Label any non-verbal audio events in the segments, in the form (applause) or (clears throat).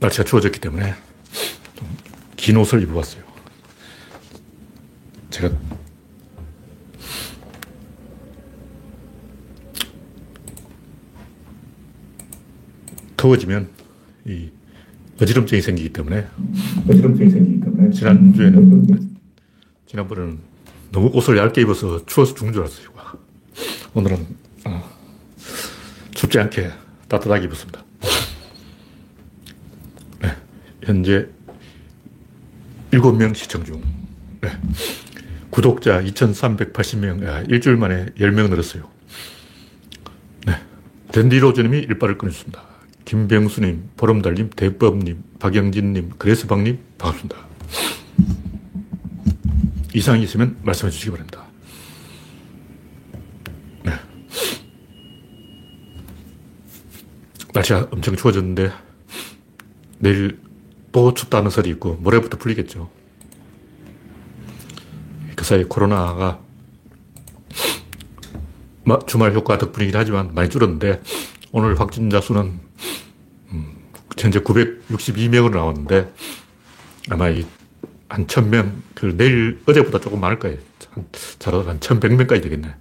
날씨가 추워졌기 때문에 긴 옷을 입어봤어요. 제가 더워지면 이 어지럼증이 생기기 때문에 어지럼증이 생기기 때문에 지난주에는 지난번에는 너무 옷을 얇게 입어서 추워서 죽는 줄 알았어요. 오늘은 어, 춥지 않게 따뜻하게 입었습니다. 네, 현재 7명 시청 중. 네, 구독자 2,380명, 야, 일주일 만에 10명 늘었어요. 네, 댄디로즈님이 일발을 끊었습니다. 김병수님, 보름달님, 대법님, 박영진님, 그레스방님, 반갑습니다. 이상이 있으면 말씀해 주시기 바랍니다. 네. 날씨가 엄청 추워졌는데, 내일 또 춥다는 설이 있고, 모레부터 풀리겠죠. 그 사이 코로나가 주말 효과 덕분이긴 하지만 많이 줄었는데, 오늘 확진자 수는 현재 962명으로 나왔는데 아마 이한 1000명, 그 내일, 어제보다 조금 많을 거예요. 잘하다 한 1100명까지 되겠네.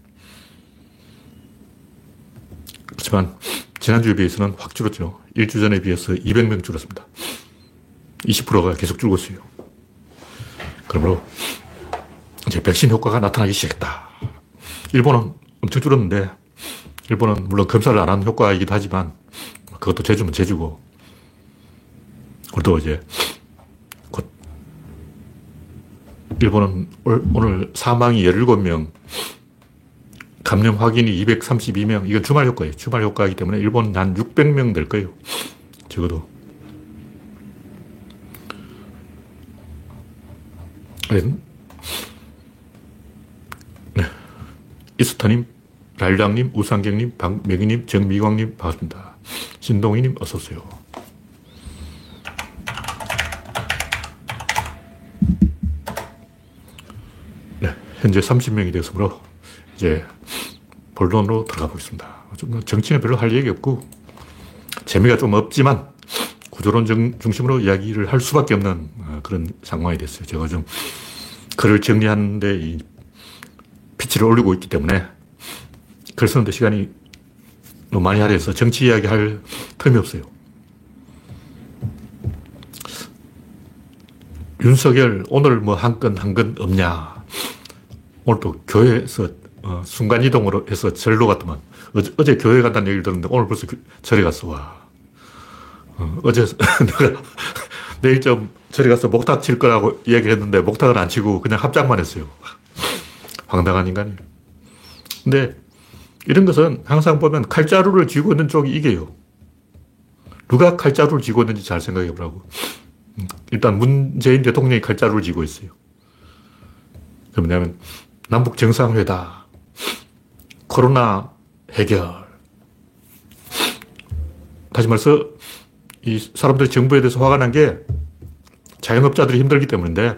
그렇지만 지난주에 비해서는 확 줄었죠. 일주 전에 비해서 200명 줄었습니다. 20%가 계속 줄고 있어요. 그러므로 이제 백신 효과가 나타나기 시작했다. 일본은 엄청 줄었는데 일본은 물론 검사를 안 하는 효과이기도 하지만 그것도 제주면 제주고 우리도 이제 곧 일본은 오늘 사망이 17명 감염 확인이 232명 이건 주말 효과예요. 주말 효과이기 때문에 일본은 한 600명 될 거예요. 적어도. 네. 이스터님, 랄랑님, 우상경님, 박명희님, 정미광님 반갑습니다. 신동희님 어서오세요. 네, 현재 30명이 되었으므로 이제 본론으로 들어가 보겠습니다. 좀 정치는 별로 할 얘기 없고 재미가 좀 없지만 구조론 중심으로 이야기를 할 수밖에 없는 어, 그런 상황이 됐어요. 제가 좀 글을 정리하는데 이 피치를 올리고 있기 때문에 글 쓰는데 시간이 너무 많이 하려서 정치 이야기 할 틈이 없어요. 윤석열 오늘 뭐 한 건 한 건 없냐. 오늘 또 교회에서 어, 순간이동으로 해서 절로 갔더만. 어제, 어제 교회 간다는 얘기를 들었는데 오늘 벌써 그, 절에 갔어. 와. 어, 어제 (laughs) 내가 내일 좀 절에 가서 목탁 칠 거라고 얘기했는데 목탁을 안 치고 그냥 합장만 했어요. 황당한 인간이에요. 근데 이런 것은 항상 보면 칼자루를 쥐고 있는 쪽이 이겨요. 누가 칼자루를 쥐고 있는지 잘 생각해 보라고. 음, 일단 문재인 대통령이 칼자루를 쥐고 있어요. 그 뭐냐면 남북 정상회담, 코로나 해결. 다시 말해서 이 사람들이 정부에 대해서 화가 난 게 자영업자들이 힘들기 때문인데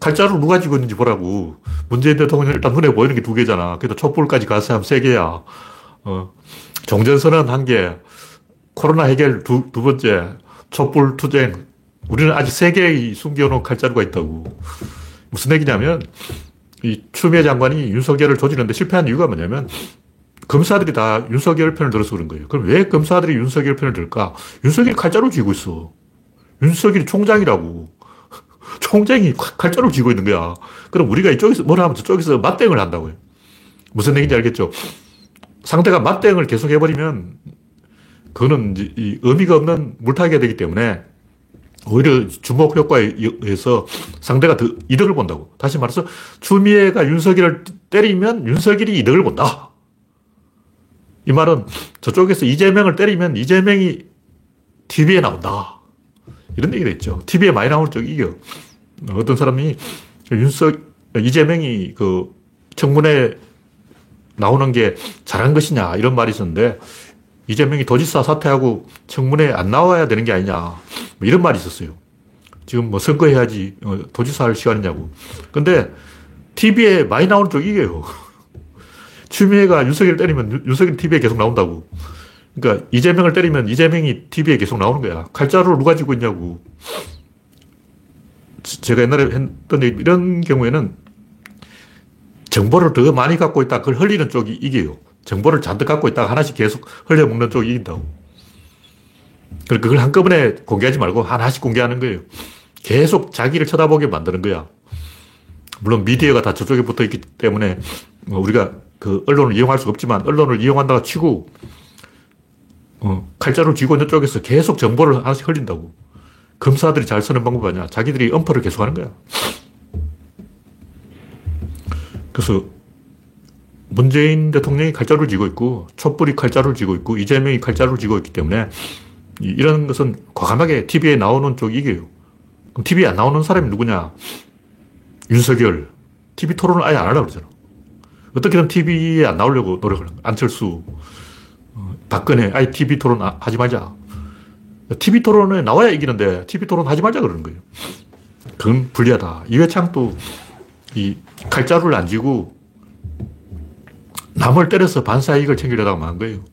칼자루 누가 쥐고 있는지 보라고. 문재인 대통령 일단 눈에 보이는 게 두 개잖아. 그래도 촛불까지 가서 하면 세 개야. 어. 종전선언 한 개, 코로나 해결 두, 두 번째, 촛불 투쟁. 우리는 아직 세 개의 숨겨놓은 칼자루가 있다고. 무슨 얘기냐면, 이 추미애 장관이 윤석열을 조지는데 실패한 이유가 뭐냐면, 검사들이 다 윤석열 편을 들어서 그런 거예요. 그럼 왜 검사들이 윤석열 편을 들까? 윤석열이 칼자루 쥐고 있어. 윤석열이 총장이라고. (laughs) 총장이 칼자루 쥐고 있는 거야. 그럼 우리가 이쪽에서 뭘 하면 저쪽에서 맞대응을 한다고요. 무슨 얘기인지 알겠죠? 상대가 맞대응을 계속 해버리면 그거는 이 의미가 없는 물타기가 되기 때문에 오히려 주목 효과에 의해서 상대가 더 이득을 본다고. 다시 말해서 추미애가 윤석열을 때리면 윤석열이 이득을 본다. 이 말은 저쪽에서 이재명을 때리면 이재명이 TV에 나온다. 이런 얘기를 했죠. TV에 많이 나오는 쪽이 이겨. 어떤 사람이 윤석, 이재명이 그 청문회 나오는 게 잘한 것이냐 이런 말이 있었는데 이재명이 도지사 사퇴하고 청문회 안 나와야 되는 게 아니냐 뭐 이런 말이 있었어요. 지금 뭐 선거해야지 어, 도지사 할 시간이냐고. 근데 TV에 많이 나오는 쪽이 이겨요. 추미애가 윤석열 때리면 윤석열 TV에 계속 나온다고. 그러니까 이재명을 때리면 이재명이 TV에 계속 나오는 거야. 칼자루를 누가 쥐고 있냐고. 제가 옛날에 했던 이런 경우에는 정보를 더 많이 갖고 있다. 그걸 흘리는 쪽이 이겨요. 정보를 잔뜩 갖고 있다가 하나씩 계속 흘려먹는 쪽이 이긴다고. 그걸 한꺼번에 공개하지 말고 하나씩 공개하는 거예요. 계속 자기를 쳐다보게 만드는 거야. 물론 미디어가 다 저쪽에 붙어 있기 때문에 뭐 우리가 그 언론을 이용할 수가 없지만 언론을 이용한다고 치고 어, 칼자루 쥐고 있는 쪽에서 계속 정보를 하나씩 흘린다고. 검사들이 잘 쓰는 방법 아니야. 자기들이 엄포를 계속 하는 거야. 그래서 문재인 대통령이 칼자루를 쥐고 있고 촛불이 칼자루를 쥐고 있고 이재명이 칼자루를 쥐고 있기 때문에 이런 것은 과감하게 TV에 나오는 쪽이 이겨요. 그럼 TV에 안 나오는 사람이 누구냐? 윤석열. TV 토론을 아예 안 하려고 그러잖아. 어떻게든 TV에 안 나오려고 노력을 하는 거야. 안철수, 어, 박근혜, 아예 TV 토론 하지 말자. TV 토론에 나와야 이기는데 TV 토론 하지 말자 그러는 거예요. 그건 불리하다. 이회창도 이 칼자루를 안 쥐고 남을 때려서 반사 이익을 챙기려다가 망한 거예요.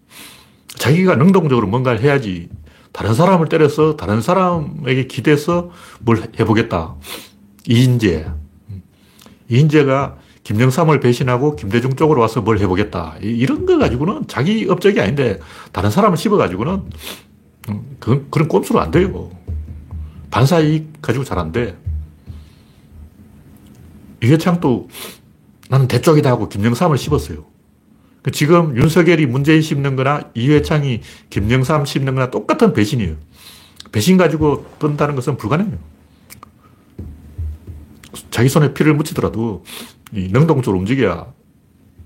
자기가 능동적으로 뭔가를 해야지 다른 사람을 때려서 다른 사람에게 기대서 뭘 해보겠다. 이인재. 이인재가 김영삼을 배신하고 김대중 쪽으로 와서 뭘 해보겠다. 이런 거 가지고는 자기 업적이 아닌데 다른 사람을 씹어가지고는 음, 그런, 그런 꼼수로 안 돼요. 반사 이익 가지고 잘 안 돼. 이회창도 나는 대쪽이다 하고 김영삼을 씹었어요. 그 지금 윤석열이 문재인 씹는 거나 이회창이 김영삼 씹는 거나 똑같은 배신이에요. 배신 가지고 뜬다는 것은 불가능해요. 자기 손에 피를 묻히더라도 능동적으로 움직여야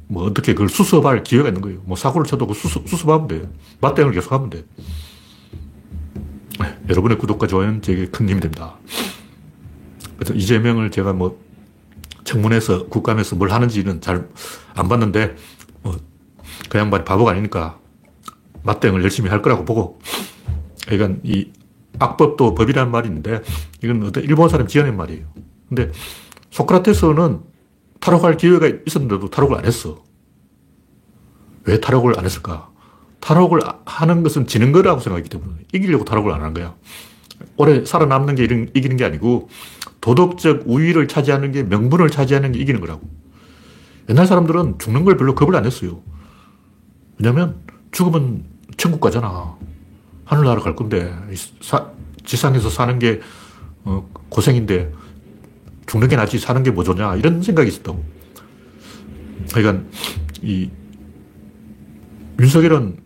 뭐 어떻게 그걸 수습할 기회가 있는 거예요. 뭐 사고를 쳐도 그 수습, 수습하면 돼. 맞대응을 계속하면 돼. 네, 여러분의 구독과 좋아요는 제게 큰 힘이 됩니다. 그래서 이재명을 제가 뭐 청문회에서 국감에서 뭘 하는지는 잘 안 봤는데 뭐 그 양반이 바보가 아니니까 맞대응을 열심히 할 거라고 보고 그러니까 이 악법도 법이라는 말이 있는데 이건 어떤 일본 사람 지어낸 말이에요. 근데 소크라테스는 탈옥할 기회가 있었는데도 탈옥을 안 했어. 왜 탈옥을 안 했을까? 탈옥을 하는 것은 지는 거라고 생각하기 때문에 이기려고 탈옥을 안 한 거야. 오래 살아남는 게 이기는 게 아니고 도덕적 우위를 차지하는 게 명분을 차지하는 게 이기는 거라고. 옛날 사람들은 죽는 걸 별로 겁을 안 했어요. 왜냐면 죽으면 천국 가잖아. 하늘나라 갈 건데 사, 지상에서 사는 게 어, 고생인데 죽는 게 낫지 사는 게 뭐 좋냐 이런 생각이 있었다고. 그러니까 이 윤석열은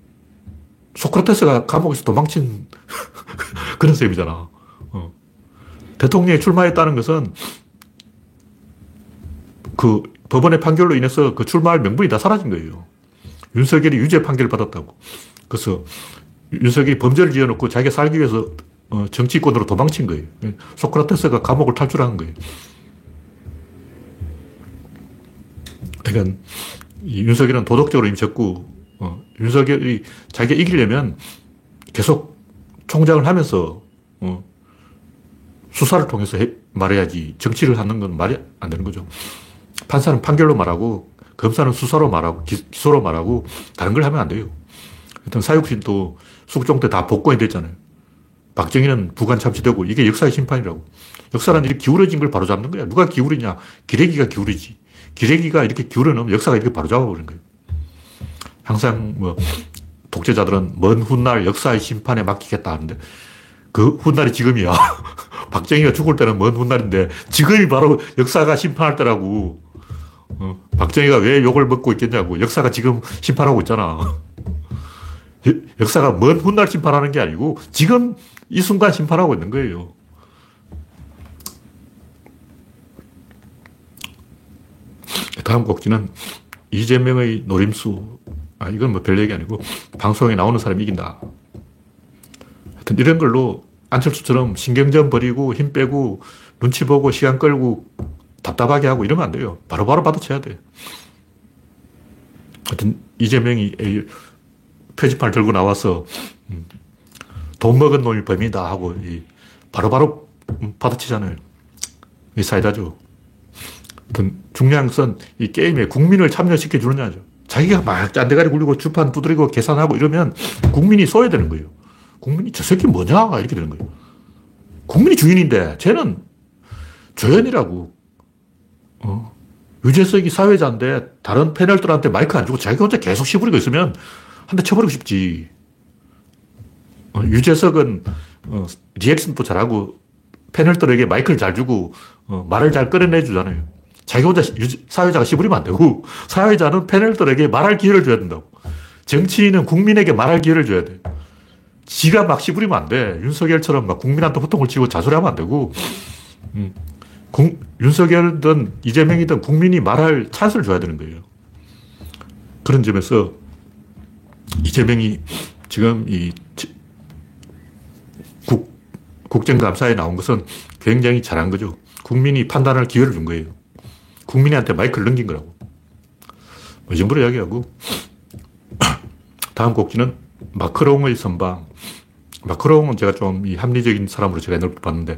소크라테스가 감옥에서 도망친 (laughs) 그런 셈이잖아. 어. 대통령이 출마했다는 것은 그 법원의 판결로 인해서 그 출마할 명분이 다 사라진 거예요. 윤석열이 유죄 판결을 받았다고. 그래서 윤석열이 범죄를 지어놓고 자기가 살기 위해서 어, 정치권으로 도망친 거예요. 소크라테스가 감옥을 탈출한 거예요. 그러니까 윤석열은 도덕적으로 졌고 어, 윤석열이 자기가 이기려면 계속 총장을 하면서 어, 수사를 통해서 해, 말해야지 정치를 하는 건 말이 안 되는 거죠. 판사는 판결로 말하고 검사는 수사로 말하고 기, 소로 말하고 다른 걸 하면 안 돼요. 하여튼 사육신도 숙종 때 다 복권이 됐잖아요. 박정희는 부관 참치되고 이게 역사의 심판이라고. 역사는 이렇게 기울어진 걸 바로잡는 거야. 누가 기울이냐? 기레기가 기울이지. 기레기가 이렇게 기울어 놓으면 역사가 이렇게 바로잡아버리는 거예요. 항상 뭐 독재자들은 먼 훗날 역사의 심판에 맡기겠다 하는데 그 훗날이 지금이야. (laughs) 박정희가 죽을 때는 먼 훗날인데 지금이 바로 역사가 심판할 때라고. 어, 박정희가 왜 욕을 먹고 있겠냐고. 역사가 지금 심판하고 있잖아. (laughs) 역사가 먼 훗날 심판하는 게 아니고 지금 이 순간 심판하고 있는 거예요. 다음 곡지는 이재명의 노림수. 아, 이건 뭐 별 얘기 아니고 방송에 나오는 사람이 이긴다. 하여튼 이런 걸로 안철수처럼 신경전 버리고 힘 빼고 눈치 보고 시간 끌고 답답하게 하고 이러면 안 돼요. 바로바로 받아쳐야 돼. 하여튼 이재명이 표지판을 들고 나와서 음, 돈 먹은 놈이 범이다 하고 바로 바로 받아치잖아요. 이 사이다죠. 중요한 이 게임에 국민을 참여시켜 주느냐죠. 자기가 막 짠대가리 굴리고 주판 두드리고 계산하고 이러면 국민이 소외되는 거예요. 국민이 저 새끼 뭐냐? 이렇게 되는 거예요. 국민이 주인인데 쟤는 조연이라고. 어. 유재석이 사회자인데 다른 패널들한테 마이크 안 주고 자기 혼자 계속 시부리고 있으면 한 대 쳐버리고 싶지. 어, 유재석은 어, 리액션도 잘하고 패널들에게 마이크를 잘 주고 어, 말을 잘 끌어내주잖아요. 자기 혼자 유, 사회자가 시부리면 안 되고 사회자는 패널들에게 말할 기회를 줘야 된다고. 정치인은 국민에게 말할 기회를 줘야 돼. 지가 막 시부리면 안 돼. 윤석열처럼 막 국민한테 호통을 치고 자수하면 안 되고 음, 국, 윤석열든 이재명이든 국민이 말할 찬스를 줘야 되는 거예요. 그런 점에서 이재명이 지금 이 국, 국정감사에 나온 것은 굉장히 잘한 거죠. 국민이 판단할 기회를 준 거예요. 국민한테 마이크를 넘긴 거라고. 뭐이 정도로 이야기하고. (clears throat) 다음 곡지는 마크롱의 선방. 마크롱은 제가 좀 이 합리적인 사람으로 제가 옛날부터 봤는데,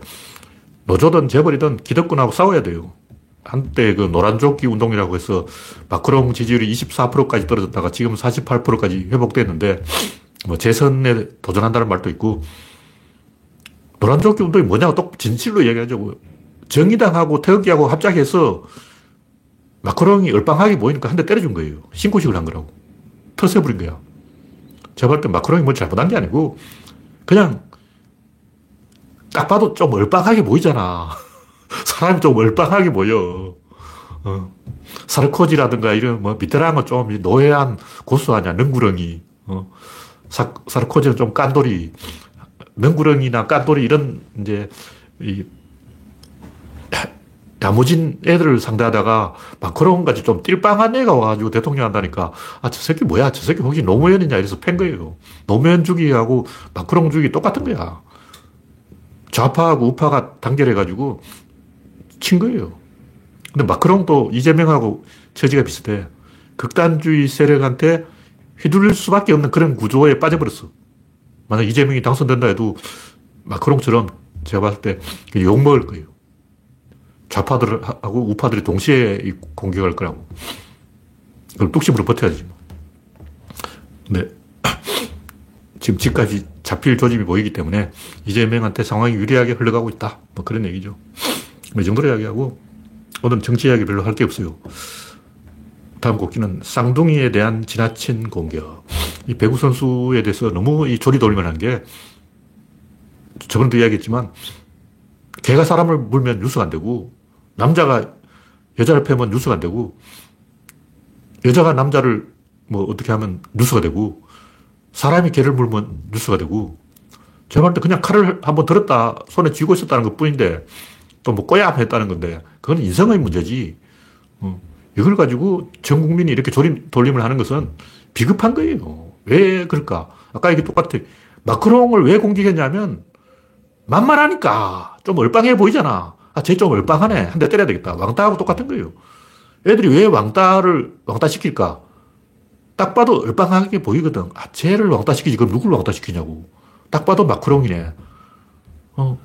노조든 재벌이든 기득권하고 싸워야 돼요. 한때 그 노란조끼 운동이라고 해서 마크롱 지지율이 24%까지 떨어졌다가 지금 48%까지 회복됐는데, 뭐 재선에 도전한다는 말도 있고, 노란조끼 운동이 뭐냐고 또 진실로 얘기하죠. 정의당하고 태극기하고 합작해서 마크롱이 얼빵하게 보이니까 한 대 때려준 거예요. 신고식을 한 거라고. 터세부린 거야. 제가 볼때 마크롱이 뭐 잘못한 게 아니고 그냥 딱 봐도 좀 얼빵하게 보이잖아. (laughs) 사람이 좀 얼빵하게 보여. 어. 사르코지라든가 이런 뭐 미테랑은 좀 노예한 고수 아니야. 능구렁이. 어. 사, 사르코지는 좀 깐돌이. 능구렁이나 깐돌이 이런 이제 이 야무진 애들을 상대하다가 마크롱까지 좀 띨빵한 애가 와가지고 대통령 한다니까 아 저 새끼 뭐야? 저 새끼 혹시 노무현이냐? 이래서 팬 거예요. 노무현 주기하고 마크롱 주기 똑같은 거야. 좌파하고 우파가 단결해가지고 친 거예요. 근데 마크롱도 이재명하고 처지가 비슷해. 극단주의 세력한테 휘둘릴 수밖에 없는 그런 구조에 빠져버렸어 만약 이재명이 당선된다 해도 마크롱처럼 제가 봤을 때 욕먹을 거예요 좌파들하고 우파들이 동시에 공격할 거라고. 그걸 뚝심으로 버텨야지. 뭐. 근데 (clears throat) 지금 집까지 잡힐 조짐이 보이기 때문에 이재명한테 상황이 유리하게 흘러가고 있다. 뭐 그런 얘기죠. 뭐이 정도로 이야기하고 오늘 정치 이야기 별로 할 게 없어요. 다음 곡기는 쌍둥이에 대한 지나친 공격. 이 배구 선수에 대해서 너무 이 조리 돌리만 한게 저번에도 이야기했지만 개가 사람을 물면 뉴스가 안 되고 남자가 여자를 패면 뉴스가 안 되고 여자가 남자를 뭐 어떻게 하면 뉴스가 되고 사람이 개를 물면 뉴스가 되고 제가 볼때 그냥 칼을 한번 들었다 손에 쥐고 있었다는 것 뿐인데 또 뭐 꼬야 했다는 건데 그건 인성의 문제지 어. 이걸 가지고 전 국민이 이렇게 조림, 돌림을 하는 것은 비급한 거예요. 왜 그럴까? 아까 이게 똑같아. 마크롱을 왜 공격했냐면 만만하니까 좀 얼빵해 보이잖아. 아, 쟤 좀 얼빵하네. 한 대 때려야 되겠다. 왕따하고 똑같은 거예요. 애들이 왜 왕따를 왕따 시킬까? 딱 봐도 얼빵하게 보이거든. 아, 쟤를 왕따 시키지. 그럼 누굴 왕따 시키냐고. 딱 봐도 마크롱이네. 어,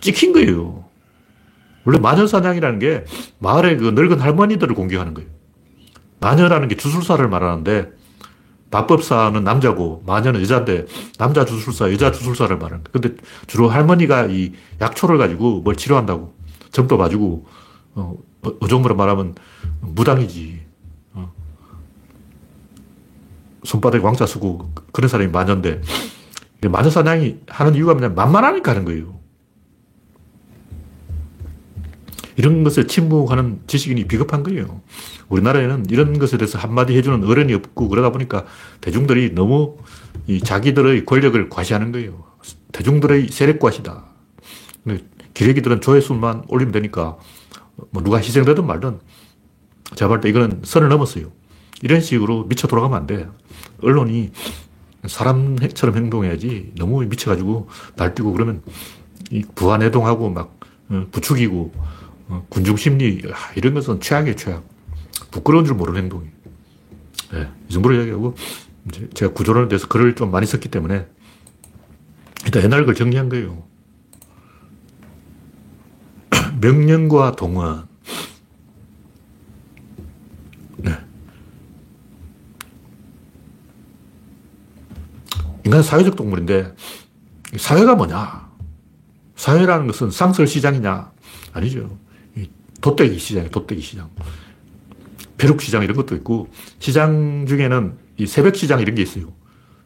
찍힌 거예요. 원래 마녀사냥이라는 게 마을의 그 늙은 할머니들을 공격하는 거예요. 마녀라는 게 주술사를 말하는데 마법사는 남자고 마녀는 여자인데 남자 주술사, 여자 주술사를 말하는 거예요. 근데 주로 할머니가 이 약초를 가지고 뭘 치료한다고. 점도 봐주고, 어, 어종으로 말하면 무당이지. 어. 손바닥에 왕자 쓰고 그런 사람이 마녀인데 마녀 사냥이 하는 이유가 뭐냐면 만만하니까 하는 거예요. 이런 것을 침묵하는 지식인이 비겁한 거예요. 우리나라에는 이런 것에 대해서 한마디 해주는 어른이 없고 그러다 보니까 대중들이 너무 이 자기들의 권력을 과시하는 거예요. 대중들의 세력과시다. 기레기들은 조회수만 올리면 되니까 뭐 누가 희생되든 말든 제가 볼 때 이거는 선을 넘었어요. 이런 식으로 미쳐 돌아가면 안 돼. 언론이 사람처럼 행동해야지 너무 미쳐가지고 날뛰고 그러면 이 부안해동하고 막 어, 부추기고 어, 어, 군중심리, 아, 이런 것은 최악의 최악. 부끄러운 줄 모르는 행동이에요. 네, 예, 이 정도로 이야기하고, 제가 구조론에 대해서 글을 좀 많이 썼기 때문에, 일단 옛날 걸 정리한 거예요. (clears throat) 명령과 동원. 네. 인간 사회적 동물인데, 사회가 뭐냐? 사회라는 것은 상설 시장이냐? 아니죠. 돗대기 시장이에요, 돗대기 시장. 벼룩 시장 이런 것도 있고, 시장 중에는 이 새벽 시장 이런 게 있어요.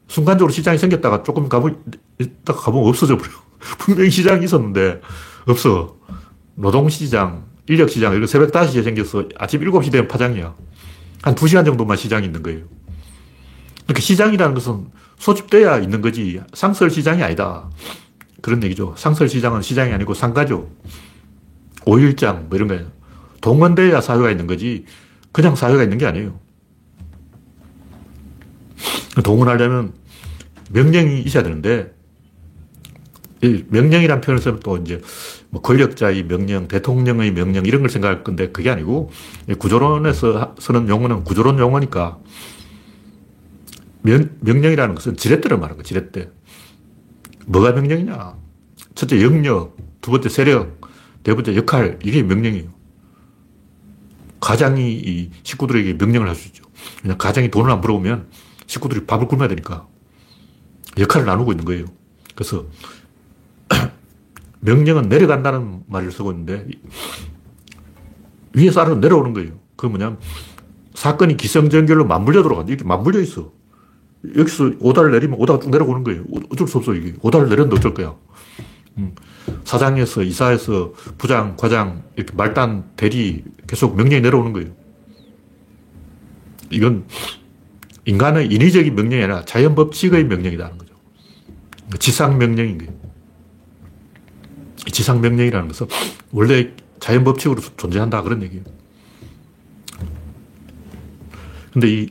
순간적으로 시장이 생겼다가 조금 가보, 있다가 가보면 없어져 버려. (laughs) 분명히 시장이 있었는데, 없어. 노동시장, 인력시장, 이런 새벽 5시에 생겨서 아침 7시 되면 파장이야. 한 2시간 정도만 시장이 있는 거예요. 그러니까 시장이라는 것은 소집돼야 있는 거지, 상설 시장이 아니다. 그런 얘기죠. 상설 시장은 시장이 아니고 상가죠. 오일장, 뭐 이런 거예요. 동원돼야 사회가 있는 거지, 그냥 사회가 있는 게 아니에요. 동원하려면 명령이 있어야 되는데, 명령이란 표현을 쓰면 또 이제 뭐 권력자의 명령, 대통령의 명령 이런 걸 생각할 건데 그게 아니고 구조론에서 쓰는 용어는 구조론 용어니까 명, 명령이라는 것은 지렛대를 말하는 거야, 지렛대. 뭐가 명령이냐? 첫째 영역, 두 번째 세력, 네 번째 역할, 이게 명령이에요. 가장이 이 식구들에게 명령을 할 수 있죠. 그냥 가장이 돈을 안 벌어오면 식구들이 밥을 굶어야 되니까 역할을 나누고 있는 거예요. 그래서 (clears throat) 명령은 내려간다는 말을 쓰고 있는데 위에서 아래로 내려오는 거예요. 그게 뭐냐면 사건이 기성전결로 맞물려 들어간다. 이렇게 맞물려 있어. 여기서 오다를 내리면 오다가 쭉 내려오는 거예요. 어쩔 수 없어, 이게. 오다를 내렸는데 어쩔 거야. 음. 사장에서, 이사에서, 부장, 과장, 이렇게 말단, 대리, 계속 명령이 내려오는 거예요. 이건 인간의 인위적인 명령이 아니라 자연 법칙의 명령이라는 거죠. 지상 명령인 거예요. 지상 명령이라는 것은 원래 자연 법칙으로 존재한다 그런 얘기예요. 근데 이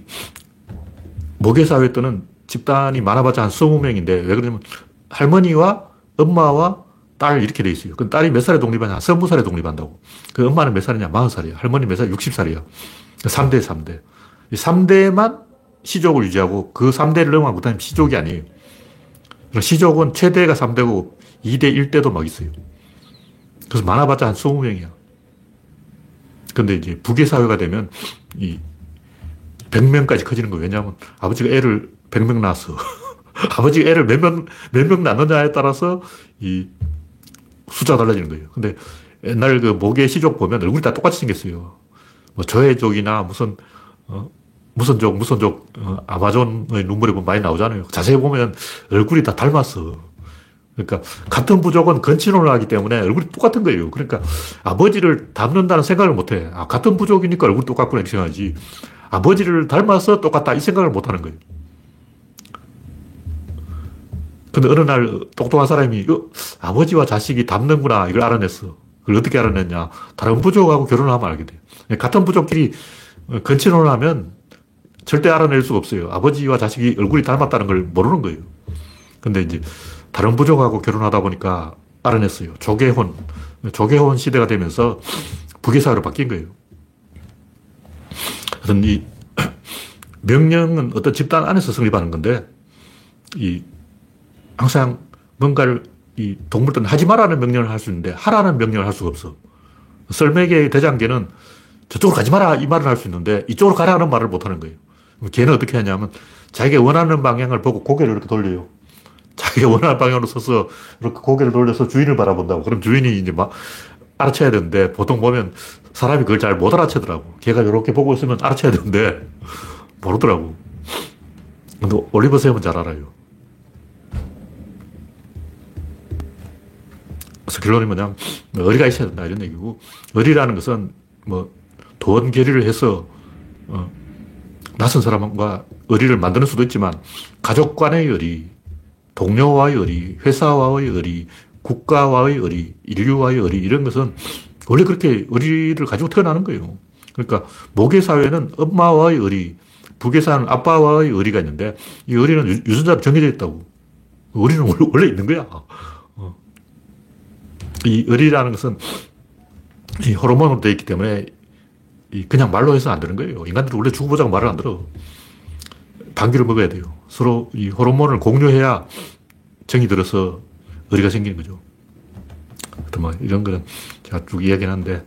모계사회 때는 집단이 많아봤자 한 20명인데 왜 그러냐면 할머니와 엄마와 딸 이렇게 돼 있어요. 그 딸이 몇 살에 독립하냐? 20살에 독립한다고. 그 엄마는 몇 살이냐? 40살이야. 할머니 몇 살? 60살이야. 3대, 3대. 3대만 시족을 유지하고 그 3대를 넘어가고 그다음 시족이 아니에요. 시족은 최대가 3대고 2대, 1대도 막 있어요. 그래서 많아봤자 한 20명이야. 근데 이제 부계 사회가 되면 이 100명까지 커지는 거예요. 왜냐하면 아버지가 애를 100명 낳았어. (laughs) 아버지가 애를 몇 명, 몇 명 낳느냐에 따라서 이 숫자가 달라지는 거예요. 근데 옛날 그 모계 시족 보면 얼굴이 다 똑같이 생겼어요. 뭐 저해족이나 무슨, 어, 무슨 족, 무슨 족, 어, 아마존의 눈물이 많이 나오잖아요. 자세히 보면 얼굴이 다 닮았어. 그러니까 같은 부족은 건친혼을 하기 때문에 얼굴이 똑같은 거예요. 그러니까 아버지를 닮는다는 생각을 못 해. 아, 같은 부족이니까 얼굴 똑같구나 생각하지. 아버지를 닮아서 똑같다 이 생각을 못 하는 거예요. 근데 어느 날 똑똑한 사람이 어, 아버지와 자식이 닮는구나 이걸 알아냈어. 그걸 어떻게 알아냈냐. 다른 부족하고 결혼을 하면 알게 돼요. 같은 부족끼리 건친혼을 하면 절대 알아낼 수가 없어요. 아버지와 자식이 얼굴이 닮았다는 걸 모르는 거예요. 근데 이제 다른 부족하고 결혼하다 보니까 알아냈어요. 조계혼. 조계혼 시대가 되면서 부계사회로 바뀐 거예요. 그래서 이 (clears throat) 명령은 어떤 집단 안에서 성립하는 건데, 이 항상 뭔가를 이 동물들은 하지 말라는 명령을 할 수 있는데 하라는 명령을 할 수가 없어. 썰매계의 대장개는 저쪽으로 가지 마라 이 말을 할 수 있는데 이쪽으로 가라는 말을 못 하는 거예요. 걔는 어떻게 하냐면 자기가 원하는 방향을 보고 고개를 이렇게 돌려요. 자기가 원하는 방향으로 서서 이렇게 고개를 돌려서 주인을 바라본다고. 그럼 주인이 이제 막 알아채야 되는데 보통 보면 사람이 그걸 잘 못 알아채더라고. 걔가 이렇게 보고 있으면 알아채야 되는데 모르더라고. 근데 올리버 쌤은 잘 알아요. 결론이 뭐냐면 의리가 있어야 된다 이런 얘기고 의리라는 것은 뭐 돈 결의를 해서 어, 낯선 사람과 의리를 만드는 수도 있지만 가족 간의 의리, 동료와의 의리, 회사와의 의리, 국가와의 의리, 인류와의 의리, 이런 것은 원래 그렇게 의리를 가지고 태어나는 거예요. 그러니까 모계 사회는 엄마와의 의리, 부계사는 아빠와의 의리가 있는데 이 의리는 유전자로 정해져 있다고. 의리는 원래 있는 거야. 어. 이 의리라는 것은 이 호르몬으로 되어 있기 때문에 그냥 말로 해서 안 되는 거예요. 인간들은 원래 죽어보자고 말을 안 들어. 방귀를 먹어야 돼요. 서로 이 호르몬을 공유해야 정이 들어서 의리가 생기는 거죠. 뭐 이런 거는 제가 쭉 이야기는 하는데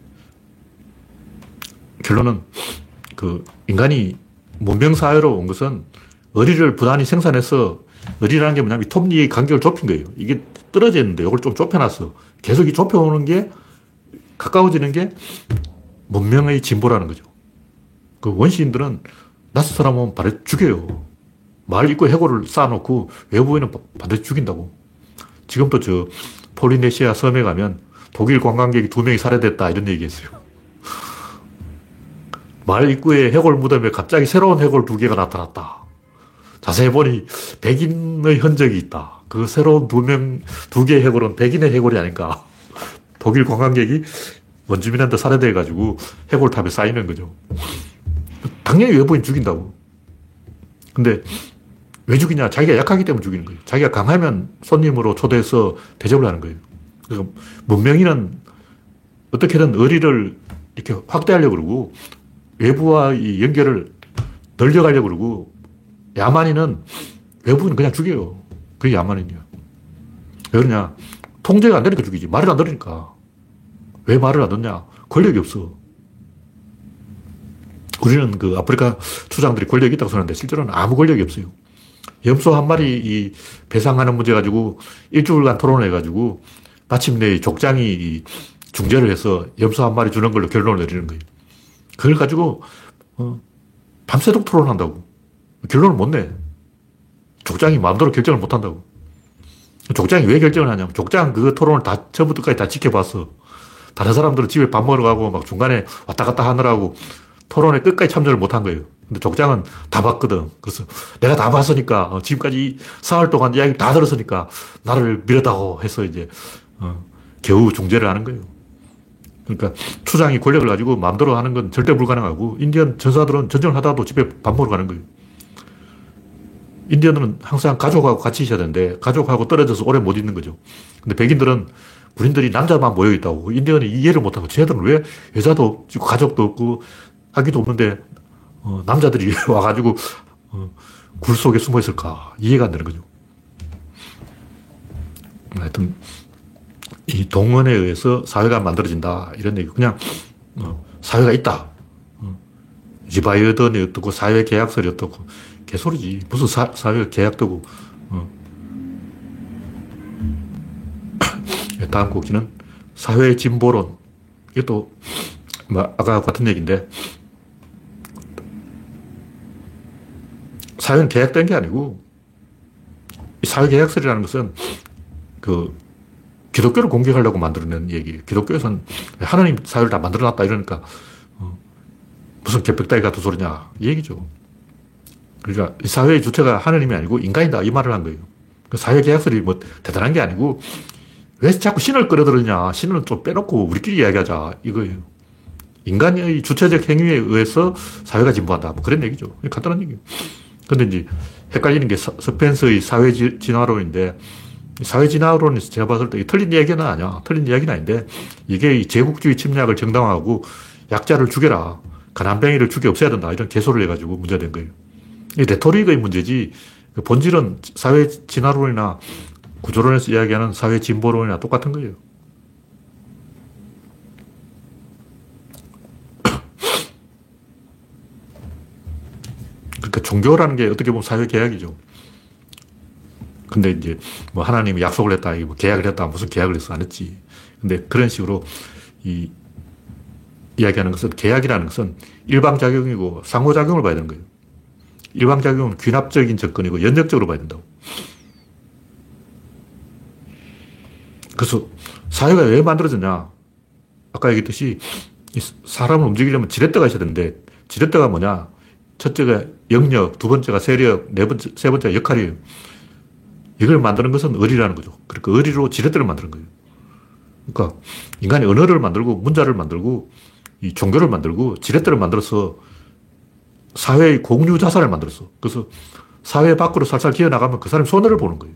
결론은 그 인간이 문명사회로 온 것은 의리를 부단히 생산해서 을이라는 게 뭐냐면 톱니의 간격을 좁힌 거예요. 이게 떨어져 있는데 이걸 좀 좁혀놨어. 계속 이 좁혀오는 게 가까워지는 게 문명의 진보라는 거죠. 그 원시인들은 낯선 사람 오면 바로 죽여요. 말 입고 해골을 쌓아놓고 외부에는 반드시 죽인다고. 지금도 저 폴리네시아 섬에 가면 독일 관광객이 두 명이 살해됐다 이런 얘기 했어요. 말 입구에 해골 무덤에 갑자기 새로운 해골 두 개가 나타났다. 자세히 보니 백인의 흔적이 있다. 그 새로운 두 명, 두 개의 해골은 백인의 해골이 아닌가. (laughs) 독일 관광객이 원주민한테 살해돼가지고 해골탑에 쌓이는 거죠. 당연히 외부인 죽인다고. 근데 왜 죽이냐? 자기가 약하기 때문에 죽이는 거예요. 자기가 강하면 손님으로 초대해서 대접을 하는 거예요. 그러니까 문명인은 어떻게든 의리를 이렇게 확대하려고 그러고 외부와의 연결을 늘려가려고 그러고 야만인은 외부인은 그냥 죽여요. 그게 야만인이야. 왜 그러냐? 통제가 안 되니까 죽이지. 말을 안 들으니까. 왜 말을 안 듣냐? 권력이 없어. 우리는 그 아프리카 추장들이 권력이 있다고 생각하는데 실제로는 아무 권력이 없어요. 염소 한 마리 이 배상하는 문제 가지고 일주일간 토론을 해가지고 마침내 족장이 중재를 해서 염소 한 마리 주는 걸로 결론을 내리는 거예요. 그걸 가지고 어, 밤새도록 토론한다고. 결론을 못 내. 족장이 마음대로 결정을 못 한다고. 족장이 왜 결정을 하냐면 족장 그 토론을 다 처음부터까지 다 지켜봤어. 다른 사람들은 집에 밥 먹으러 가고 막 중간에 왔다 갔다 하느라고 토론에 끝까지 참여를 못 한 거예요. 근데 족장은 다 봤거든. 그래서 내가 다 봤으니까 어, 지금까지 사흘 동안 이야기 다 들었으니까 나를 밀었다고 해서 이제 어, 겨우 중재를 하는 거예요. 그러니까 추장이 권력을 가지고 마음대로 하는 건 절대 불가능하고 인디언 전사들은 전쟁을 하다가도 집에 밥 먹으러 가는 거예요. 인디언은 항상 가족하고 같이 있어야 되는데 가족하고 떨어져서 오래 못 있는 거죠. 근데 백인들은 군인들이 남자만 모여 있다고 인디언이 이해를 못하고 쟤들은 왜 여자도 없고 가족도 없고 아기도 없는데 어, 남자들이 (laughs) 와가지고 어, 굴 속에 숨어 있을까 이해가 안 되는 거죠. 하여튼 이 동원에 의해서 사회가 만들어진다 이런 얘기 그냥 어, 사회가 있다. 어, 리바이어던이 어떻고 사회 계약설이 어떻고 개소리지. 무슨 사, 사회가 계약되고. 어. (coughs) 다음 곡기는 사회 진보론. 이것도 뭐 아까 같은 얘기인데 사회는 계약된 게 아니고 사회 계약설이라는 것은 그 기독교를 공격하려고 만들어낸 얘기. 기독교에서는 하나님 사회를 다 만들어놨다 이러니까 어, 무슨 개벽다이 같은 소리냐 이 얘기죠. 그러니까 이 사회의 주체가 하나님이 아니고 인간이다 이 말을 한 거예요. 그 사회 계약설이 뭐 대단한 게 아니고 왜 자꾸 신을 끌어들이냐 신은 좀 빼놓고 우리끼리 이야기하자 이거예요. 인간의 주체적 행위에 의해서 사회가 진보한다. 뭐 그런 얘기죠. 간단한 얘기예요. 근데 이제 헷갈리는 게 스펜서의 사회 진화론인데 사회 진화론이 제가 봤을 때 틀린 이야기는 아니야. 틀린 이야기는 아닌데 이게 제국주의 침략을 정당화하고 약자를 죽여라. 가난뱅이를 죽여 없애야 된다. 이런 개소를 해가지고 문제된 거예요. 이 레토릭의 문제지 그 본질은 사회 진화론이나 구조론에서 이야기하는 사회 진보론이나 똑같은 거예요. (coughs) 그러니까 종교라는 게 어떻게 보면 사회 계약이죠. 근데 이제 뭐 하나님이 약속을 했다, 뭐 계약을 했다, 무슨 계약을 했어, 안 했지. 근데 그런 식으로 이 이야기하는 것은 계약이라는 것은 일방작용이고 상호작용을 봐야 되는 거예요. 일방작용은 귀납적인 접근이고 연역적으로 봐야 된다고. 그래서 사회가 왜 만들어졌냐? 아까 얘기했듯이 사람을 움직이려면 지렛대가 있어야 되는데 지렛대가 뭐냐? 첫째가 영역, 두 번째가 세력, 네 번째, 세 번째가 역할이에요. 이걸 만드는 것은 의리라는 거죠. 그러니까 의리로 지렛대를 만드는 거예요. 그러니까 인간이 언어를 만들고 문자를 만들고 이 종교를 만들고 지렛대를 만들어서 사회의 공유 자산을 만들었어. 그래서 사회 밖으로 살살 기어 나가면 그 사람이 손해를 보는 거예요.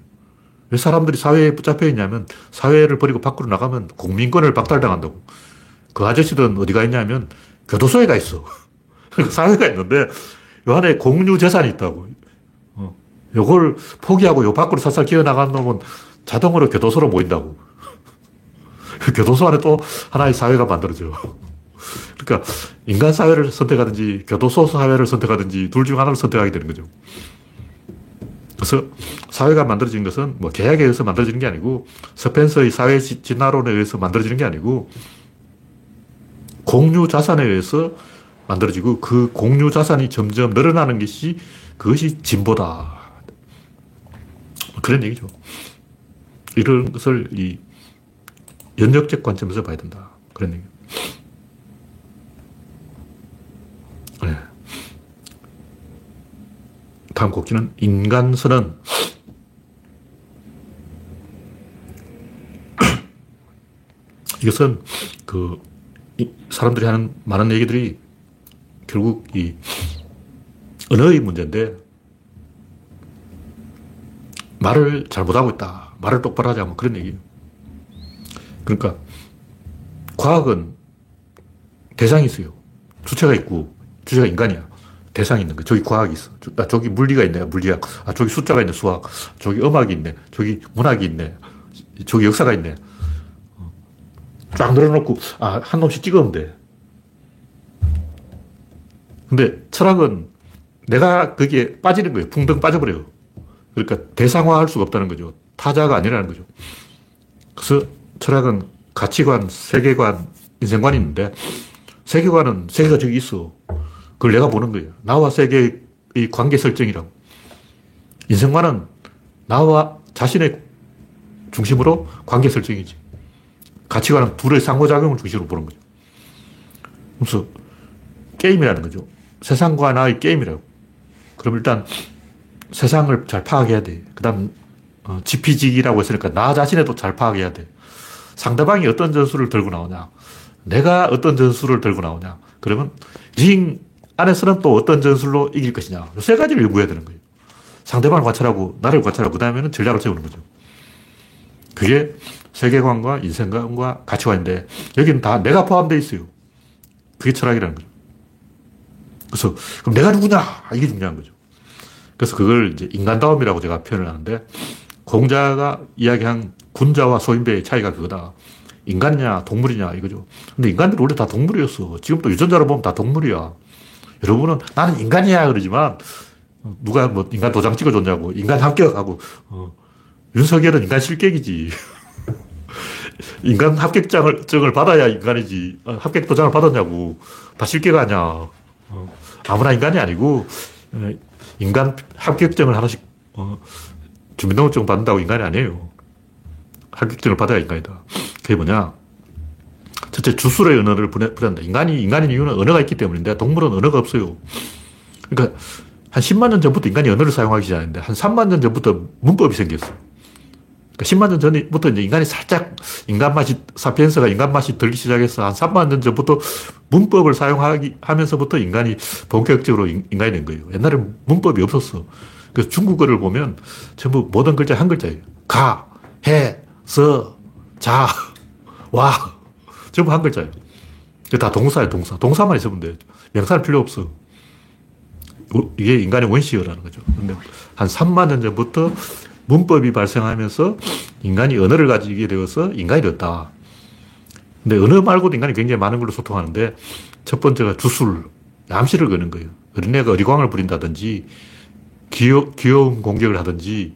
왜 사람들이 사회에 붙잡혀 있냐면 사회를 버리고 밖으로 나가면 국민권을 박탈당한다고. 그 아저씨들은 어디가 있냐면 교도소에 가 있어. (laughs) 사회가 있는데 요 안에 공유 재산이 있다고. 어. 요걸 포기하고 요 밖으로 살살 기어 나가는 놈은 자동으로 교도소로 모인다고. (laughs) 교도소 안에 또 하나의 사회가 만들어져. 그러니까 인간 사회를 선택하든지 교도소 사회를 선택하든지 둘 중 하나를 선택하게 되는 거죠. 그래서 사회가 만들어진 것은 뭐 계약에 의해서 만들어지는 게 아니고 스펜서의 사회 진화론에 의해서 만들어지는 게 아니고 공유 자산에 의해서 만들어지고 그 공유 자산이 점점 늘어나는 것이 그것이 진보다. 그런 얘기죠. 이런 것을 이 연역적 관점에서 봐야 된다. 그런 얘기. 네. 다음 곡기는 인간선은 (clears throat) 이것은 그 사람들이 하는 많은 얘기들이 결국 이 언어의 문제인데 말을 잘 못하고 있다. 말을 똑바로 하자. 뭐 그런 얘기예요. 그러니까 과학은 대상이 있어요. 주체가 있고 주체가 인간이야. 대상이 있는 거. 저기 과학이 있어. 아, 저기 물리가 있네. 물리학. 아, 저기 숫자가 있네. 수학. 저기 음악이 있네. 저기 문학이 있네. 저기 역사가 있네. 쫙 늘어놓고, 아, 한 놈씩 찍으면 돼. 근데 철학은 내가 거기에 빠지는 거예요. 붕덩 빠져버려요. 그러니까 대상화할 수가 없다는 거죠. 타자가 아니라는 거죠. 그래서 철학은 가치관, 세계관, 인생관이 있는데 세계관은 세계가 저기 있어. 그걸 내가 보는 거예요. 나와 세계의 관계 설정이라고. 인생관은 나와 자신의 중심으로 관계 설정이지. 가치관은 둘의 상호작용을 중심으로 보는 거죠. 그래서 게임이라는 거죠. 세상과 나의 게임이라고. 그럼 일단 세상을 잘 파악해야 돼. 그 다음, 어, 지피지기라고 했으니까 나 자신에도 잘 파악해야 돼. 상대방이 어떤 전술을 들고 나오냐. 내가 어떤 전술을 들고 나오냐. 그러면 링 안에서는 또 어떤 전술로 이길 것이냐. 세 가지를 연구해야 되는 거예요. 상대방을 관찰하고 나를 관찰하고 그 다음에는 전략을 세우는 거죠. 그게 세계관과 인생관과 가치관인데 여기는 다 내가 포함되어 있어요. 그게 철학이라는 거죠. 그래서 그럼 내가 누구냐 이게 중요한 거죠. 그래서 그걸 이제 인간다움이라고 제가 표현을 하는데 공자가 이야기한 군자와 소인배의 차이가 그거다. 인간이냐 동물이냐 이거죠. 근데 인간들이 원래 다 동물이었어. 지금 또 유전자로 보면 다 동물이야. 여러분은 나는 인간이야 그러지만 누가 뭐 인간 도장 찍어줬냐고 인간 합격하고 어, 윤석열은 인간 실격이지. (laughs) 인간 합격장을 증을 받아야 인간이지. 어, 합격 도장을 받았냐고. 다 실격 아니야. 어, 아무나 인간이 아니고 어, 인간 합격증을 하나씩 어, 주민등록증 받는다고 인간이 아니에요. 합격증을 받아야 인간이다. 그게 뭐냐? 첫째, 주술의 언어를 부린다. 인간이 인간인 이유는 언어가 있기 때문인데 동물은 언어가 없어요. 그러니까 한 10만 년 전부터 인간이 언어를 사용하기 시작했는데 한 3만 년 전부터 문법이 생겼어. 그러니까 10만 년 전부터 이제 인간이 살짝 인간 맛이, 사피엔스가 인간 맛이 들기 시작해서 한 3만 년 전부터 문법을 사용하기 하면서부터 인간이 본격적으로 인간이 된 거예요. 옛날에 문법이 없었어. 그래서 중국어를 보면 전부 모든 글자 한 글자예요. 가, 해, 서, 자, 와. 전부 한 글자예요. 다 동사예요, 동사. 동사만 있으면 돼. 명사는 필요 없어. 이게 인간의 원시어라는 거죠. 근데 한 3만 년 전부터 문법이 발생하면서 인간이 언어를 가지게 되어서 인간이 되었다. 근데 언어 말고도 인간이 굉장히 많은 걸로 소통하는데 첫 번째가 주술, 암시를 거는 거예요. 어린애가 어리광을 부린다든지 귀여, 귀여운 공격을 하든지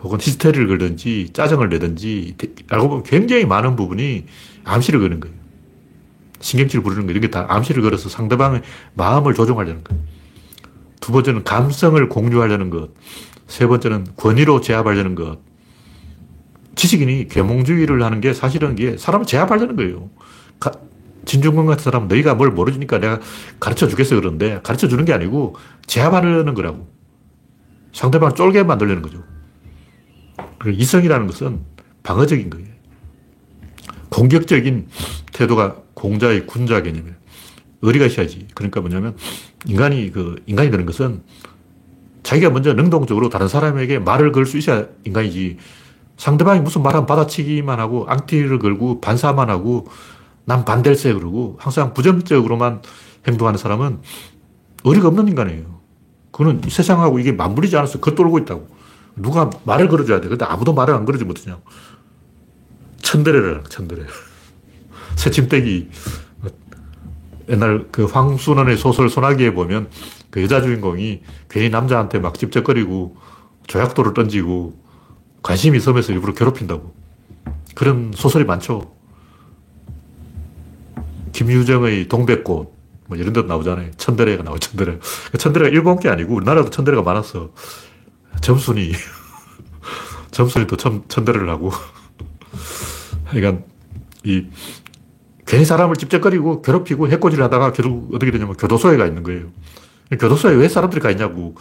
혹은 히스테리를 걸든지 짜증을 내든지 알고 보면 굉장히 많은 부분이 암시를 거는 거예요. 신경질을 부르는 거예요. 이게 다 암시를 걸어서 상대방의 마음을 조종하려는 거예요. 두 번째는 감성을 공유하려는 것. 세 번째는 권위로 제압하려는 것. 지식인이 계몽주의를 하는 게 사실은 이게 사람을 제압하려는 거예요. 가, 진중권 같은 사람은 너희가 뭘 모르니까 내가 가르쳐 주겠어 그러는데 가르쳐 주는 게 아니고 제압하려는 거라고. 상대방을 쫄게 만들려는 거죠. 이성이라는 것은 방어적인 거예요. 공격적인 태도가 공자의 군자 개념이에요. 의리가 있어야지. 그러니까 뭐냐면 인간이 그 인간이 되는 것은 자기가 먼저 능동적으로 다른 사람에게 말을 걸 수 있어야 인간이지. 상대방이 무슨 말하면 받아치기만 하고 앙티를 걸고 반사만 하고 난 반댈세 그러고 항상 부정적으로만 행동하는 사람은 의리가 없는 인간이에요. 그는 세상하고 이게 맞물리지 않아서 겉돌고 있다고. 누가 말을 걸어줘야 돼. 근데 아무도 말을 안 걸어주지 못하냐. 천대래라, 천대래. 새침대기. 옛날 그 황순원의 소설 소나기에 보면 그 여자 주인공이 괜히 남자한테 막 찝쩍거리고 조약돌을 던지고 관심이 있으면서 일부러 괴롭힌다고. 그런 소설이 많죠. 김유정의 동백꽃, 뭐 이런 데 나오잖아요. 천대래가 나오죠, 천대래. 천대래가 일본 게 아니고 우리나라도 천대래가 많았어. 점순이. (laughs) 점순이 또 천, 천대래를 하고. 그러니까, 이, 괜히 사람을 찝쩍거리고 괴롭히고 해코지를 하다가 결국 어떻게 되냐면 교도소에 가 있는 거예요. 교도소에 왜 사람들이 가 있냐고.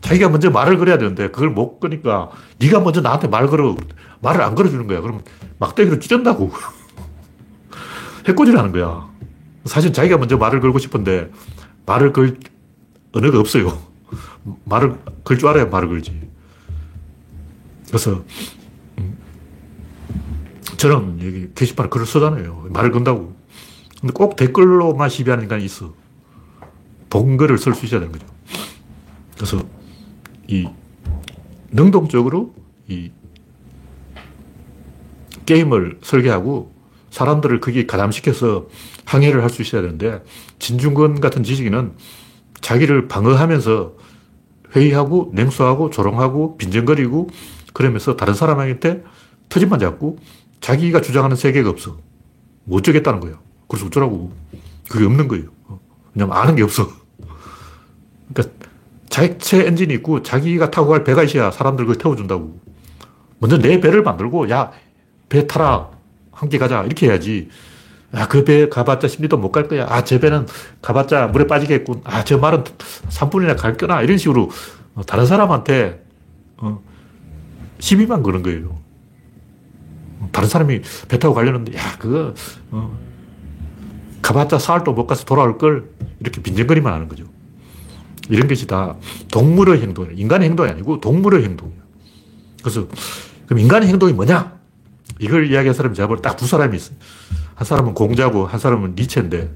자기가 먼저 말을 걸어야 되는데 그걸 못 거니까 네가 먼저 나한테 말 걸어. 말을 안 걸어주는 거야. 그러면 막대기로 찢었다고. (laughs) 해코지를 하는 거야. 사실 자기가 먼저 말을 걸고 싶은데 말을 걸 언어가 없어요. (laughs) 말을 걸 줄 알아야 말을 걸지. 그래서 음, 저는 여기 게시판에 글을 쓰잖아요. 말을 건다고. 근데 꼭 댓글로만 시비하는 인간이 있어. 본 글을 쓸 수 있어야 되는 거죠. 그래서 이 능동적으로 이 게임을 설계하고 사람들을 거기에 가담시켜서 항해를 할 수 있어야 되는데 진중권 같은 지식인은 자기를 방어하면서 회의하고 냉소하고 조롱하고 빈정거리고 그러면서 다른 사람한테 터집만 잡고 자기가 주장하는 세계가 없어. 못 어쩌겠다는 거야. 그래서 어쩌라고. 그게 없는 거예요. 왜냐면 아는 게 없어. 그러니까 자체 엔진이 있고 자기가 타고 갈 배가 있어야 사람들 그걸 태워준다고. 먼저 내 배를 만들고 야, 배 타라. 함께 가자. 이렇게 해야지. 아, 그 배 가봤자 심리도 못 갈 거야. 아, 저 배는 가봤자 물에 빠지겠군. 아, 저 말은 3분이나 갈 거나. 이런 식으로 다른 사람한테 어, 시비만 거는 거예요. 다른 사람이 배 타고 가려는데, 야, 그거, 어, 가봤자 사흘도 못 가서 돌아올 걸 이렇게 빈정거리만 하는 거죠. 이런 것이 다 동물의 행동이에요. 인간의 행동이 아니고 동물의 행동이에요. 그래서, 그럼 인간의 행동이 뭐냐? 이걸 이야기한 사람이 제가 볼 때 딱 두 사람이 있어요. 한 사람은 공자고 한 사람은 니체인데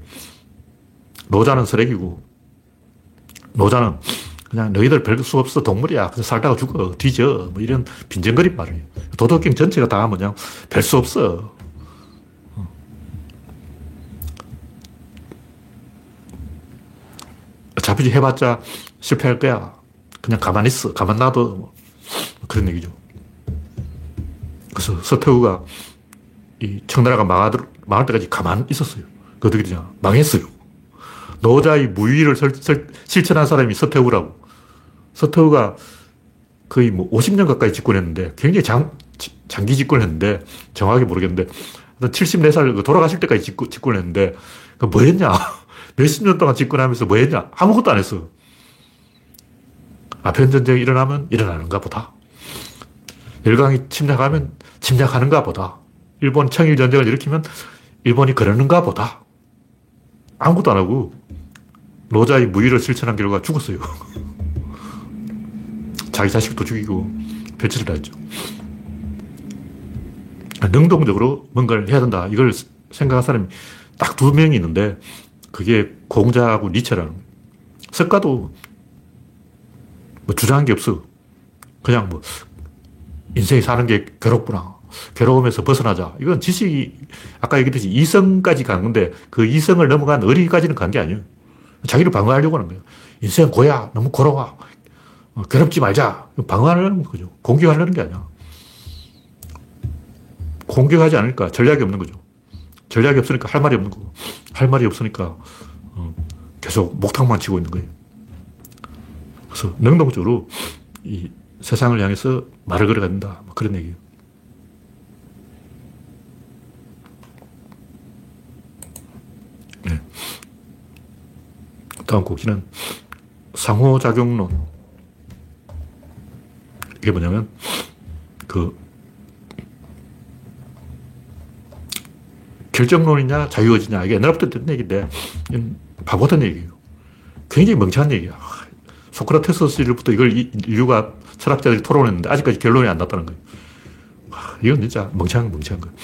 노자는 쓰레기고 노자는 그냥 너희들 별 수 없어 동물이야. 그래서 살다가 죽어. 뒤져. 뭐 이런 빈정거림 말이에요. 도덕경 전체가 다 뭐냐. 별 수 없어. 어차피 해봤자 실패할 거야. 그냥 가만히 있어. 가만 놔둬. 뭐 그런 얘기죠. 그래서 서태후가 이 청나라가 망할 때까지 가만 있었어요. 그 어떻게 되냐. 망했어요. 노자의 무위를 설, 설, 실천한 사람이 서태후라고. 서태후가 거의 뭐 50년 가까이 집권했는데 굉장히 장, 장기 집권 했는데 정확히 모르겠는데 74살 돌아가실 때까지 집권, 집권했는데 뭐 했냐? (laughs) 몇십 년 동안 집권하면서 뭐 했냐? 아무것도 안 했어. 아편 전쟁이 일어나면 일어나는가 보다. 열강이 침략하면 침략하는가 보다. 일본 청일 전쟁을 일으키면 일본이 그러는가 보다. 아무것도 안 하고 노자의 무위를 실천한 결과 죽었어요. (laughs) 자기 자식도 죽이고 배치를 했죠. 능동적으로 뭔가를 해야 된다. 이걸 생각한 사람이 딱 두 명이 있는데 그게 공자하고 니체라는. 석가도 뭐 주장한 게 없어. 그냥 뭐 인생이 사는 게 괴롭구나. 괴로움에서 벗어나자. 이건 지식이 아까 얘기했듯이 이성까지 간 건데 그 이성을 넘어간 어리까지는 간 게 아니에요. 자기를 방어하려고 하는 거예요. 인생 고야. 너무 괴로워. 어, 괴롭지 말자. 방어하려는 거죠. 공격하려는 게 아니야. 공격하지 않으니까 전략이 없는 거죠. 전략이 없으니까 할 말이 없는 거고. 할 말이 없으니까 어, 계속 목탁만 치고 있는 거예요. 그래서 능동적으로 이 세상을 향해서 말을 걸어야 된다. 뭐 그런 얘기예요. 네. 다음 곡지는 상호작용론. 이게 뭐냐면, 그, 결정론이냐, 자유의지냐, 이게 옛날부터 듣는 얘기인데, 바보 같은 얘기예요. 굉장히 멍청한 얘기야. 소크라테스 시절부터 이걸 인류가 철학자들이 토론했는데 아직까지 결론이 안 났다는 거예요. 이건 진짜 멍청한, 멍청한 거예요.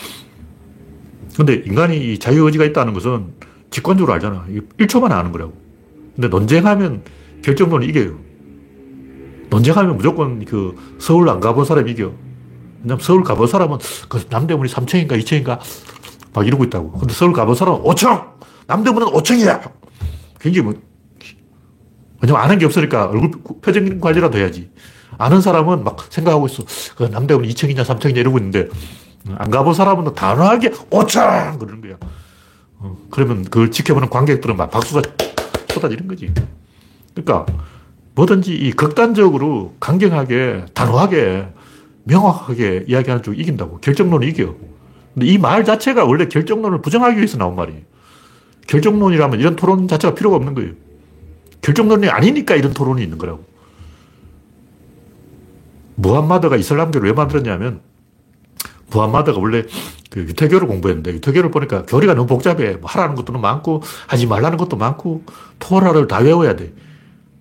근데 인간이 자유의지가 있다는 것은 직관적으로 알잖아. 1초만 아는 거라고. 근데 논쟁하면 결정론이 이겨요. 논쟁하면 무조건 그 서울 안 가본 사람이 이겨. 왜냐면 서울 가본 사람은 그 남대문이 3층인가 2층인가 막 이러고 있다고. 근데 서울 가본 사람은 5층! 남대문은 5층이야! 굉장히 뭐, 왜냐면 아는 게 없으니까 얼굴 표정 관리라도 해야지. 아는 사람은 막 생각하고 있어. 그 남대문 2층이냐 3층이냐 이러고 있는데 안 가본 사람은 단호하게 5층! 그러는 거야. 어, 그러면 그걸 지켜보는 관객들은 막 박수가 쏟아지는 거지. 그러니까 뭐든지 이 극단적으로 강경하게 단호하게 명확하게 이야기하는 쪽이 이긴다고. 결정론이 이겨. 근데 이 말 자체가 원래 결정론을 부정하기 위해서 나온 말이에요. 결정론이라면 이런 토론 자체가 필요가 없는 거예요. 결정론이 아니니까 이런 토론이 있는 거라고. 무함마드가 이슬람교를 왜 만들었냐면 무함마드가 원래 그 유태교를 공부했는데 유태교를 보니까 교리가 너무 복잡해. 뭐 하라는 것도 많고 하지 말라는 것도 많고 토라를 다 외워야 돼.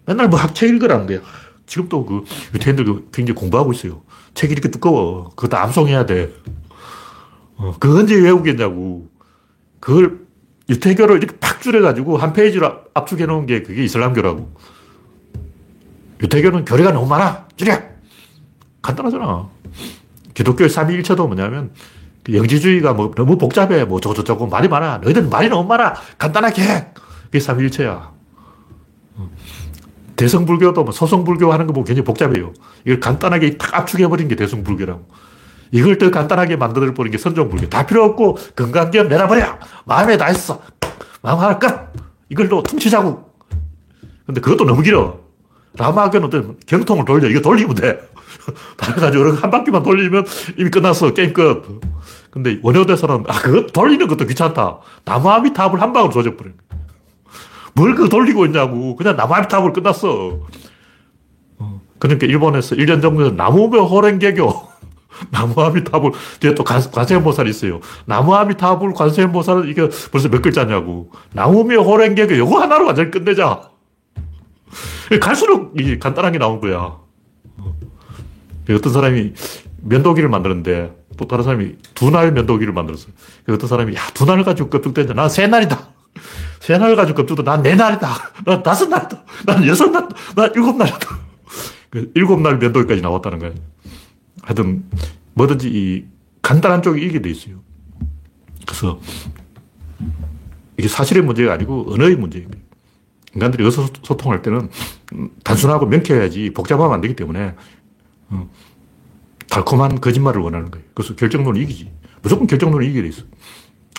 맨날 뭐 학책 읽으라는 거야. 지금도 그 유태인들 굉장히 공부하고 있어요. 책이 이렇게 두꺼워. 그거 다 암송해야 돼. 어, 그거 언제 외우겠냐고. 그걸 유태교를 이렇게 팍 줄여가지고 한 페이지로 압축해 놓은 게 그게 이슬람교라고. 유태교는 교리가 너무 많아. 줄여! 간단하잖아. 기독교의 삼위일체도 뭐냐면 그 영지주의가 뭐 너무 복잡해. 뭐 저거저거 말이 많아. 너희들 말이 너무 많아. 간단하게 해. 그게 삼위일체야. 대성불교도 뭐 소성불교 하는 거 보면 굉장히 복잡해요. 이걸 간단하게 딱 압축해버린 게 대성불교라고. 이걸 더 간단하게 만들어버린 게 선종불교. 다 필요 없고 건강견 내놔버려. 마음에 다 있어. 마음 하나 끝. 이걸로 퉁치자고. 근데 그것도 너무 길어. 라마교는 경통을 돌려. 이거 돌리면 돼. (laughs) 다해가지고 한 바퀴만 돌리면 이미 끝났어. 게임 끝. 근데 원효대사는, 아, 그거 돌리는 것도 귀찮다. 나무아미 탑을 한 방으로 조져버려. 뭘그 돌리고 있냐고. 그냥 나무아미 탑을 끝났어. 어, 그러니까 일본에서 1년 정도 나무며 호랭개교. (laughs) 나무아미탑을, 뒤에 또 관세음보살이 있어요. 나무아미탑을 관세음보살은 이게 벌써 몇 글자냐고. 나무며 호랭개교. 요거 하나로 완전히 끝내자. 갈수록 이 간단한 게 나온 거야. 어떤 사람이 면도기를 만드는데 또 다른 사람이 두날 면도기를 만들었어요. 어떤 사람이 야, 두 날 가지고 껍죽된다. 난세 날이다. 세 날 가지고 껍죽도 난 네 날이다. 난 다섯 날이다. 난 여섯 날, 난 일곱 날이다. 그 일곱 날 면도기까지 나왔다는 거예요. 하여튼 뭐든지 이 간단한 쪽이 이게 돼 있어요. 그래서 이게 사실의 문제가 아니고 언어의 문제예요. 인간들이 의사소통할 때는 단순하고 명쾌해야지 복잡하면 안 되기 때문에 어, 달콤한 거짓말을 원하는 거예요. 그래서 결정론이 이기지. 무조건 결정론이 이기게 돼 있어.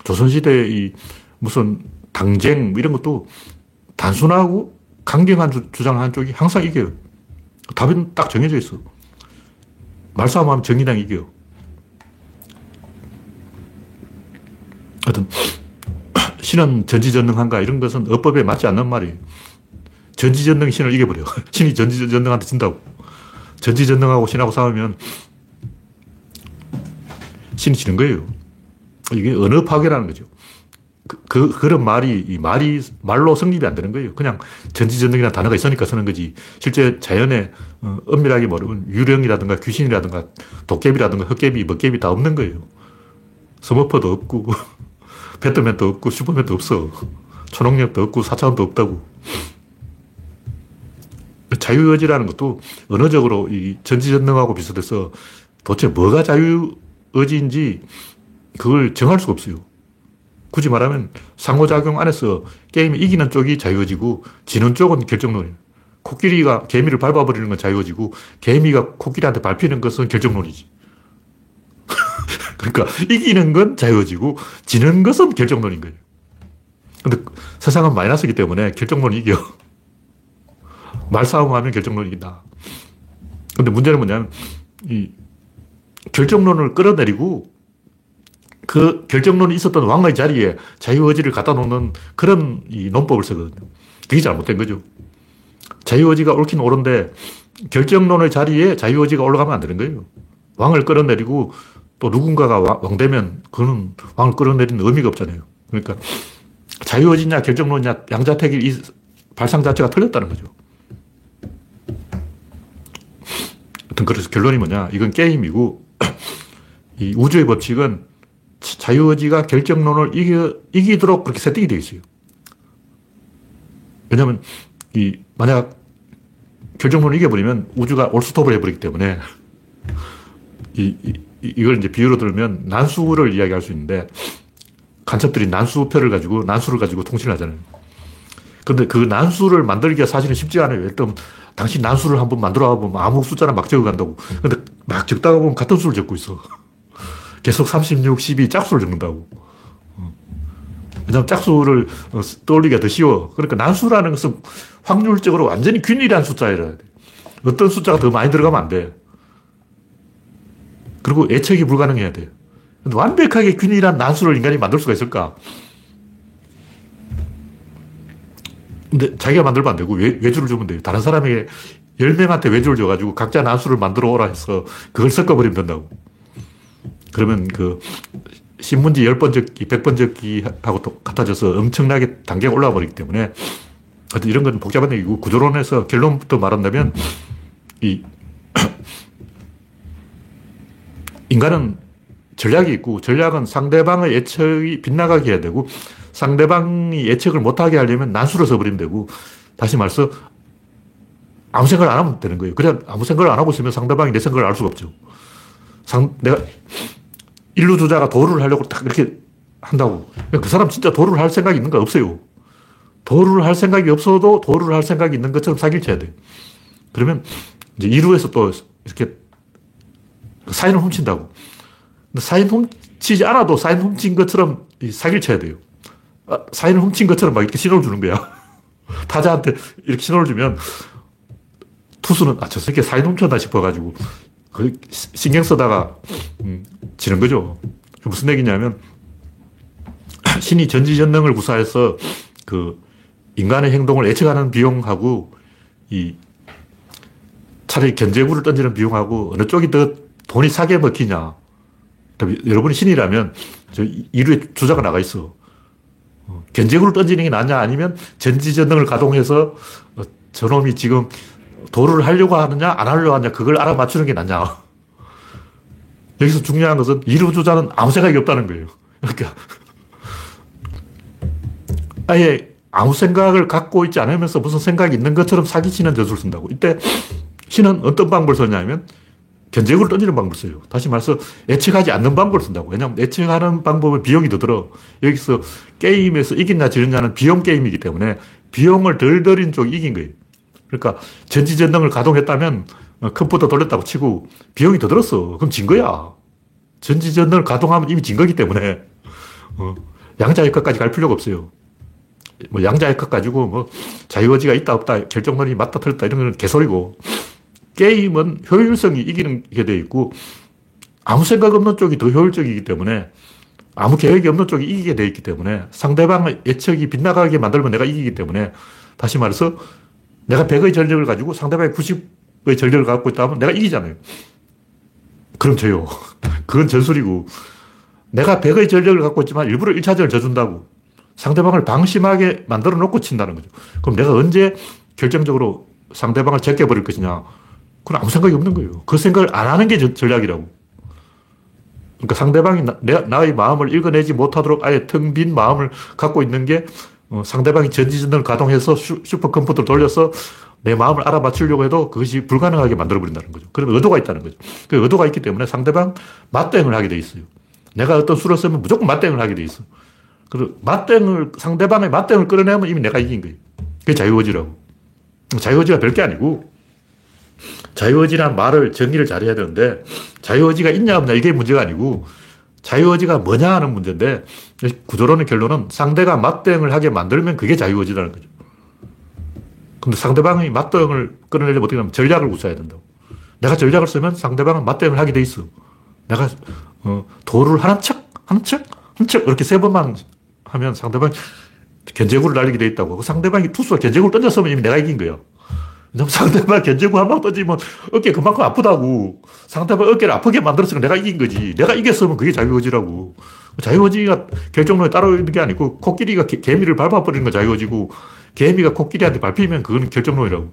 조선시대 이 무슨 당쟁 뭐 이런 것도 단순하고 강경한 주, 장하는 쪽이 항상 이겨요. 답은 딱 정해져 있어. 말싸움하면 정의당 이겨요. 하여튼 (clears throat) 신은 전지전능한가 이런 것은 어법에 맞지 않는 말이에요. 전지전능 신을 이겨버려. (laughs) 신이 전지전능한테 진다고. 전지전능하고 신하고 싸우면 신이 지는 거예요. 이게 언어 파괴라는 거죠. 그, 그, 그런 말이, 이 말이, 말로 성립이 안 되는 거예요. 그냥 전지전능이라는 단어가 있으니까 쓰는 거지. 실제 자연에 어, 엄밀하게 모르면 유령이라든가 귀신이라든가 도깨비라든가 흑깨비, 먹깨비 다 없는 거예요. 스머퍼도 없고, (laughs) 배트맨도 없고, 슈퍼맨도 없어. 초능력도 없고, 사차원도 없다고. 자유의지라는 것도 언어적으로 이 전지전능하고 비슷해서 도대체 뭐가 자유의지인지 그걸 정할 수가 없어요. 굳이 말하면 상호작용 안에서 게임이 이기는 쪽이 자유의지고 지는 쪽은 결정론이에요. 코끼리가 개미를 밟아버리는 건 자유의지고 개미가 코끼리한테 밟히는 것은 결정론이지. (laughs) 그러니까 이기는 건 자유의지고 지는 것은 결정론인 거예요. 근데 세상은 마이너스이기 때문에 결정론이 이겨. 말싸움하면 결정론이 이긴다. 근데 문제는 뭐냐면 이 결정론을 끌어내리고 그 결정론이 있었던 왕의 자리에 자유의지를 갖다 놓는 그런 이 논법을 쓰거든요. 그게 잘못된 거죠. 자유의지가 옳긴 옳은데 결정론의 자리에 자유의지가 올라가면 안 되는 거예요. 왕을 끌어내리고 또 누군가가 왕 되면 그는 왕을 끌어내리는 의미가 없잖아요. 그러니까 자유의지냐 결정론이냐 양자택일 이 발상 자체가 틀렸다는 거죠. 하여튼 그래서 결론이 뭐냐. 이건 게임이고 (clears throat) 이 우주의 법칙은 자유의지가 결정론을 이겨, 이기도록 그렇게 세팅이 되어 있어요. 왜냐면, 이, 만약 결정론을 이겨버리면 우주가 올스톱을 해버리기 때문에 (laughs) 이, 이, 이걸 이제 비유로 들면 난수를 이야기할 수 있는데 간첩들이 난수표를 가지고 난수를 가지고 통신을 하잖아요. 근데 그 난수를 만들기가 사실은 쉽지 않아요. 일단 당신 난수를 한번 만들어 보면 아무 숫자나 막 적어 간다고. 근데 막 적다가 보면 같은 수를 적고 있어. (laughs) 계속 36, 12 짝수를 적는다고. 어. 왜냐면 짝수를 어, 떠올리기가 더 쉬워. 그러니까 난수라는 것은 확률적으로 완전히 균일한 숫자이라 돼. 어떤 숫자가 더 많이 들어가면 안 돼. 그리고 예측이 불가능해야 돼. 완벽하게 균일한 난수를 인간이 만들 수가 있을까? 근데 자기가 만들면 안 되고 외, 외주를 주면 돼요. 다른 사람에게 10명한테 외주를 줘가지고 각자 난수를 만들어 오라 해서 그걸 섞어버리면 된다고. 그러면 그 신문지 10번 적기, 100번 적기하고 똑같아져서 엄청나게 단계가 올라와 버리기 때문에 하여튼 이런 건 복잡한 얘기고 구조론에서 결론부터 말한다면 이 인간은 전략이 있고 전략은 상대방의 예측이 빗나가게 해야 되고 상대방이 예측을 못하게 하려면 난수를 써버리면 되고 다시 말해서 아무 생각을 안 하면 되는 거예요. 그래 아무 생각을 안 하고 있으면 상대방이 내 생각을 알 수가 없죠. 상, 내가 인류주자가 도를 하려고 딱 이렇게 한다고. 그 사람 진짜 도를 할 생각이 있는가? 없어요. 도를 할 생각이 없어도 도를 할 생각이 있는 것처럼 사기를 쳐야 돼. 그러면 이제 이루에서 또 이렇게 사인을 훔친다고. 사인 훔치지 않아도 사인 훔친 것처럼 사기를 쳐야 돼요. 아, 사인을 훔친 것처럼 막 이렇게 신호를 주는 거야. (laughs) 타자한테 이렇게 신호를 주면 투수는 아, 저 새끼 사인 훔쳤나 싶어가지고 그 신경 쓰다가 음, 지는 거죠. 무슨 얘기냐면 (clears throat) 신이 전지전능을 구사해서 그 인간의 행동을 예측하는 비용하고 이 차라리 견제구를 던지는 비용하고 어느 쪽이 더 돈이 사게 먹히냐. 여러분이 신이라면 저 이루에 주자가 나가 있어. 어, 견제구를 던지는 게 낫냐 아니면 전지전능을 가동해서 어, 저놈이 지금 도를 하려고 하느냐 안 하려고 하느냐 그걸 알아맞추는 게 낫냐. (laughs) 여기서 중요한 것은 이루주자는 아무 생각이 없다는 거예요. 그러니까 (laughs) 아예 아무 생각을 갖고 있지 않으면서 무슨 생각이 있는 것처럼 사기치는 전술을 쓴다고. 이때 신은 어떤 방법을 썼냐면 견제구를 던지는 방법을 써요. 다시 말해서 예측하지 않는 방법을 쓴다고. 왜냐하면 예측하는 방법은 비용이 더 들어. 여기서 게임에서 이긴냐 지느냐는 비용 게임이기 때문에 비용을 덜 들인 쪽이 이긴 거예요. 그러니까 전지전능을 가동했다면 컴퓨터 돌렸다고 치고 비용이 더 들었어. 그럼 진 거야. 전지전능을 가동하면 이미 진 거기 때문에 어, 양자의 것까지 갈 필요가 없어요. 뭐 양자의 것 가지고 뭐 자유의지가 있다 없다 결정론이 맞다 틀렸다 이런 건 개소리고 게임은 효율성이 이기는 게 돼 있고 아무 생각 없는 쪽이 더 효율적이기 때문에 아무 계획이 없는 쪽이 이기게 돼 있기 때문에 상대방의 예측이 빗나가게 만들면 내가 이기기 때문에 다시 말해서 내가 100의 전력을 가지고 상대방이 90의 전력을 갖고 있다면 내가 이기잖아요. 그럼 져요. (laughs) 그건 전술이고 내가 100의 전력을 갖고 있지만 일부러 1차전을 져준다고 상대방을 방심하게 만들어 놓고 친다는 거죠. 그럼 내가 언제 결정적으로 상대방을 제껴버릴 것이냐. 그건 아무 생각이 없는 거예요. 그 생각을 안 하는 게 전략이라고. 그러니까 상대방이 나, 나의 마음을 읽어내지 못하도록 아예 텅 빈 마음을 갖고 있는 게 어, 상대방이 전지전능을 가동해서 슈, 슈퍼컴퓨터를 돌려서 내 마음을 알아맞추려고 해도 그것이 불가능하게 만들어버린다는 거죠. 그러면 의도가 있다는 거죠. 그 의도가 있기 때문에 상대방 맞대응을 하게 돼 있어요. 내가 어떤 수를 쓰면 무조건 맞대응을 하게 돼 있어. 그리고 맞대응을, 상대방의 맞대응을 끌어내면 이미 내가 이긴 거예요. 그게 자유의지라고. 자유의지가 별게 아니고, 자유의지란 말을 정리를 잘 해야 되는데, 자유의지가 있냐 없냐 이게 문제가 아니고, 자유의지가 뭐냐 하는 문제인데, 구조론의 결론은 상대가 맞대응을 하게 만들면 그게 자유의지라는 거죠. 근데 상대방이 맞대응을 끌어내려면 어떻게 하면 전략을 구사해야 된다고. 내가 전략을 쓰면 상대방은 맞대응을 하게 돼 있어. 내가, 어, 도를 하는 척, 하는 척, 한 척, 이렇게 세 번만 하면 상대방이 견제구를 날리게 돼 있다고. 그 상대방이 투수가 견제구를 던졌으면 이미 내가 이긴 거야. 상대방 견제구 한 방 던지면 어깨 그만큼 아프다고. 상대방 어깨를 아프게 만들었으니까 내가 이긴 거지. 내가 이겼으면 그게 자유의지라고. 자유의지가 결정론에 따로 있는 게 아니고 코끼리가 개, 미를 밟아버리는 건 자유의지고 개미가 코끼리한테 밟히면 그건 결정론이라고.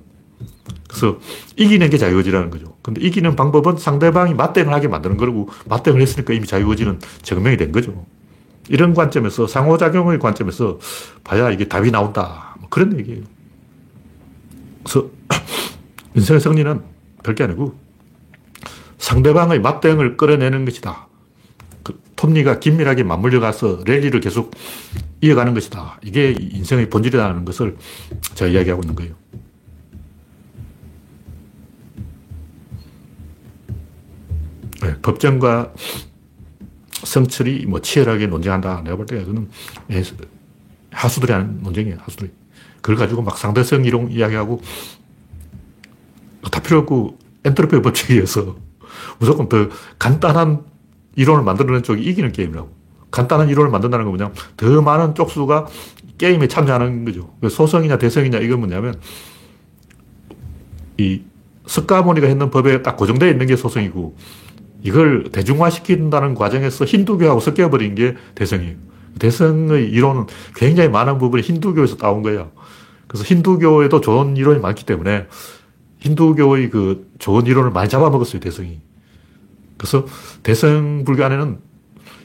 그래서 이기는 게 자유의지라는 거죠. 근데 이기는 방법은 상대방이 맞대응을 하게 만드는 거고 맞대응을 했으니까 이미 자유의지는 증명이 된 거죠. 이런 관점에서 상호작용의 관점에서 봐야 이게 답이 나온다. 뭐 그런 얘기예요. 그래서 (coughs) 인생의 승리는 별게 아니고 상대방의 맞대응을 끌어내는 것이다. 그 톱니가 긴밀하게 맞물려 가서 랠리를 계속 이어가는 것이다. 이게 인생의 본질이라는 것을 제가 이야기하고 있는 거예요. 네, 법정과 성철이 뭐 치열하게 논쟁한다. 내가 볼 때 그는 예, 하수들이 하는 논쟁이에요. 하수들이. 그걸 가지고 막 상대성 이론 이야기하고 다 필요 없고 엔트로피 법칙에 의해서 무조건 더 간단한 이론을 만들어낸 쪽이 이기는 게임이라고. 간단한 이론을 만든다는 건 뭐냐면 더 많은 쪽수가 게임에 참여하는 거죠. 그 소성이냐 대성이냐 이건 뭐냐면 이 석가모니가 했는 법에 딱 고정되어 있는 게 소성이고 이걸 대중화시킨다는 과정에서 힌두교하고 섞여버린 게 대성이에요. 대성의 이론은 굉장히 많은 부분이 힌두교에서 따온 거예요. 그래서 힌두교에도 좋은 이론이 많기 때문에 힌두교의 그 좋은 이론을 많이 잡아먹었어요, 대성이. 그래서 대성 불교 안에는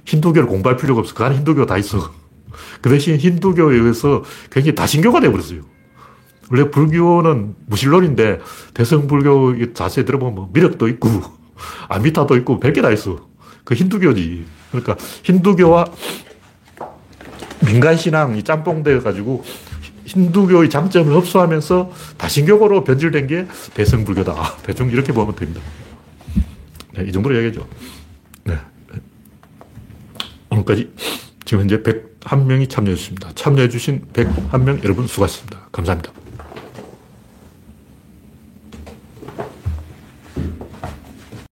힌두교를 공부할 필요가 없어. 그 안에 힌두교가 다 있어. (laughs) 그 대신 힌두교에 의해서 굉장히 다신교가 되어버렸어요. 원래 불교는 무신론인데 대성 불교 자세히 들어보면 뭐 미력도 있고 (laughs) 아미타도 있고 별게 다 있어. 그 힌두교지. 그러니까 힌두교와 민간신앙이 짬뽕되어 가지고 힌두교의 장점을 흡수하면서 다신교로 변질된 게 대성불교다. (laughs) 대충 이렇게 보면 됩니다. 네, 이 정도로 얘기하죠. 네. 오늘까지 지금 현재 101명이 참여했습니다. 참여해주신 101명 여러분 수고하셨습니다. 감사합니다.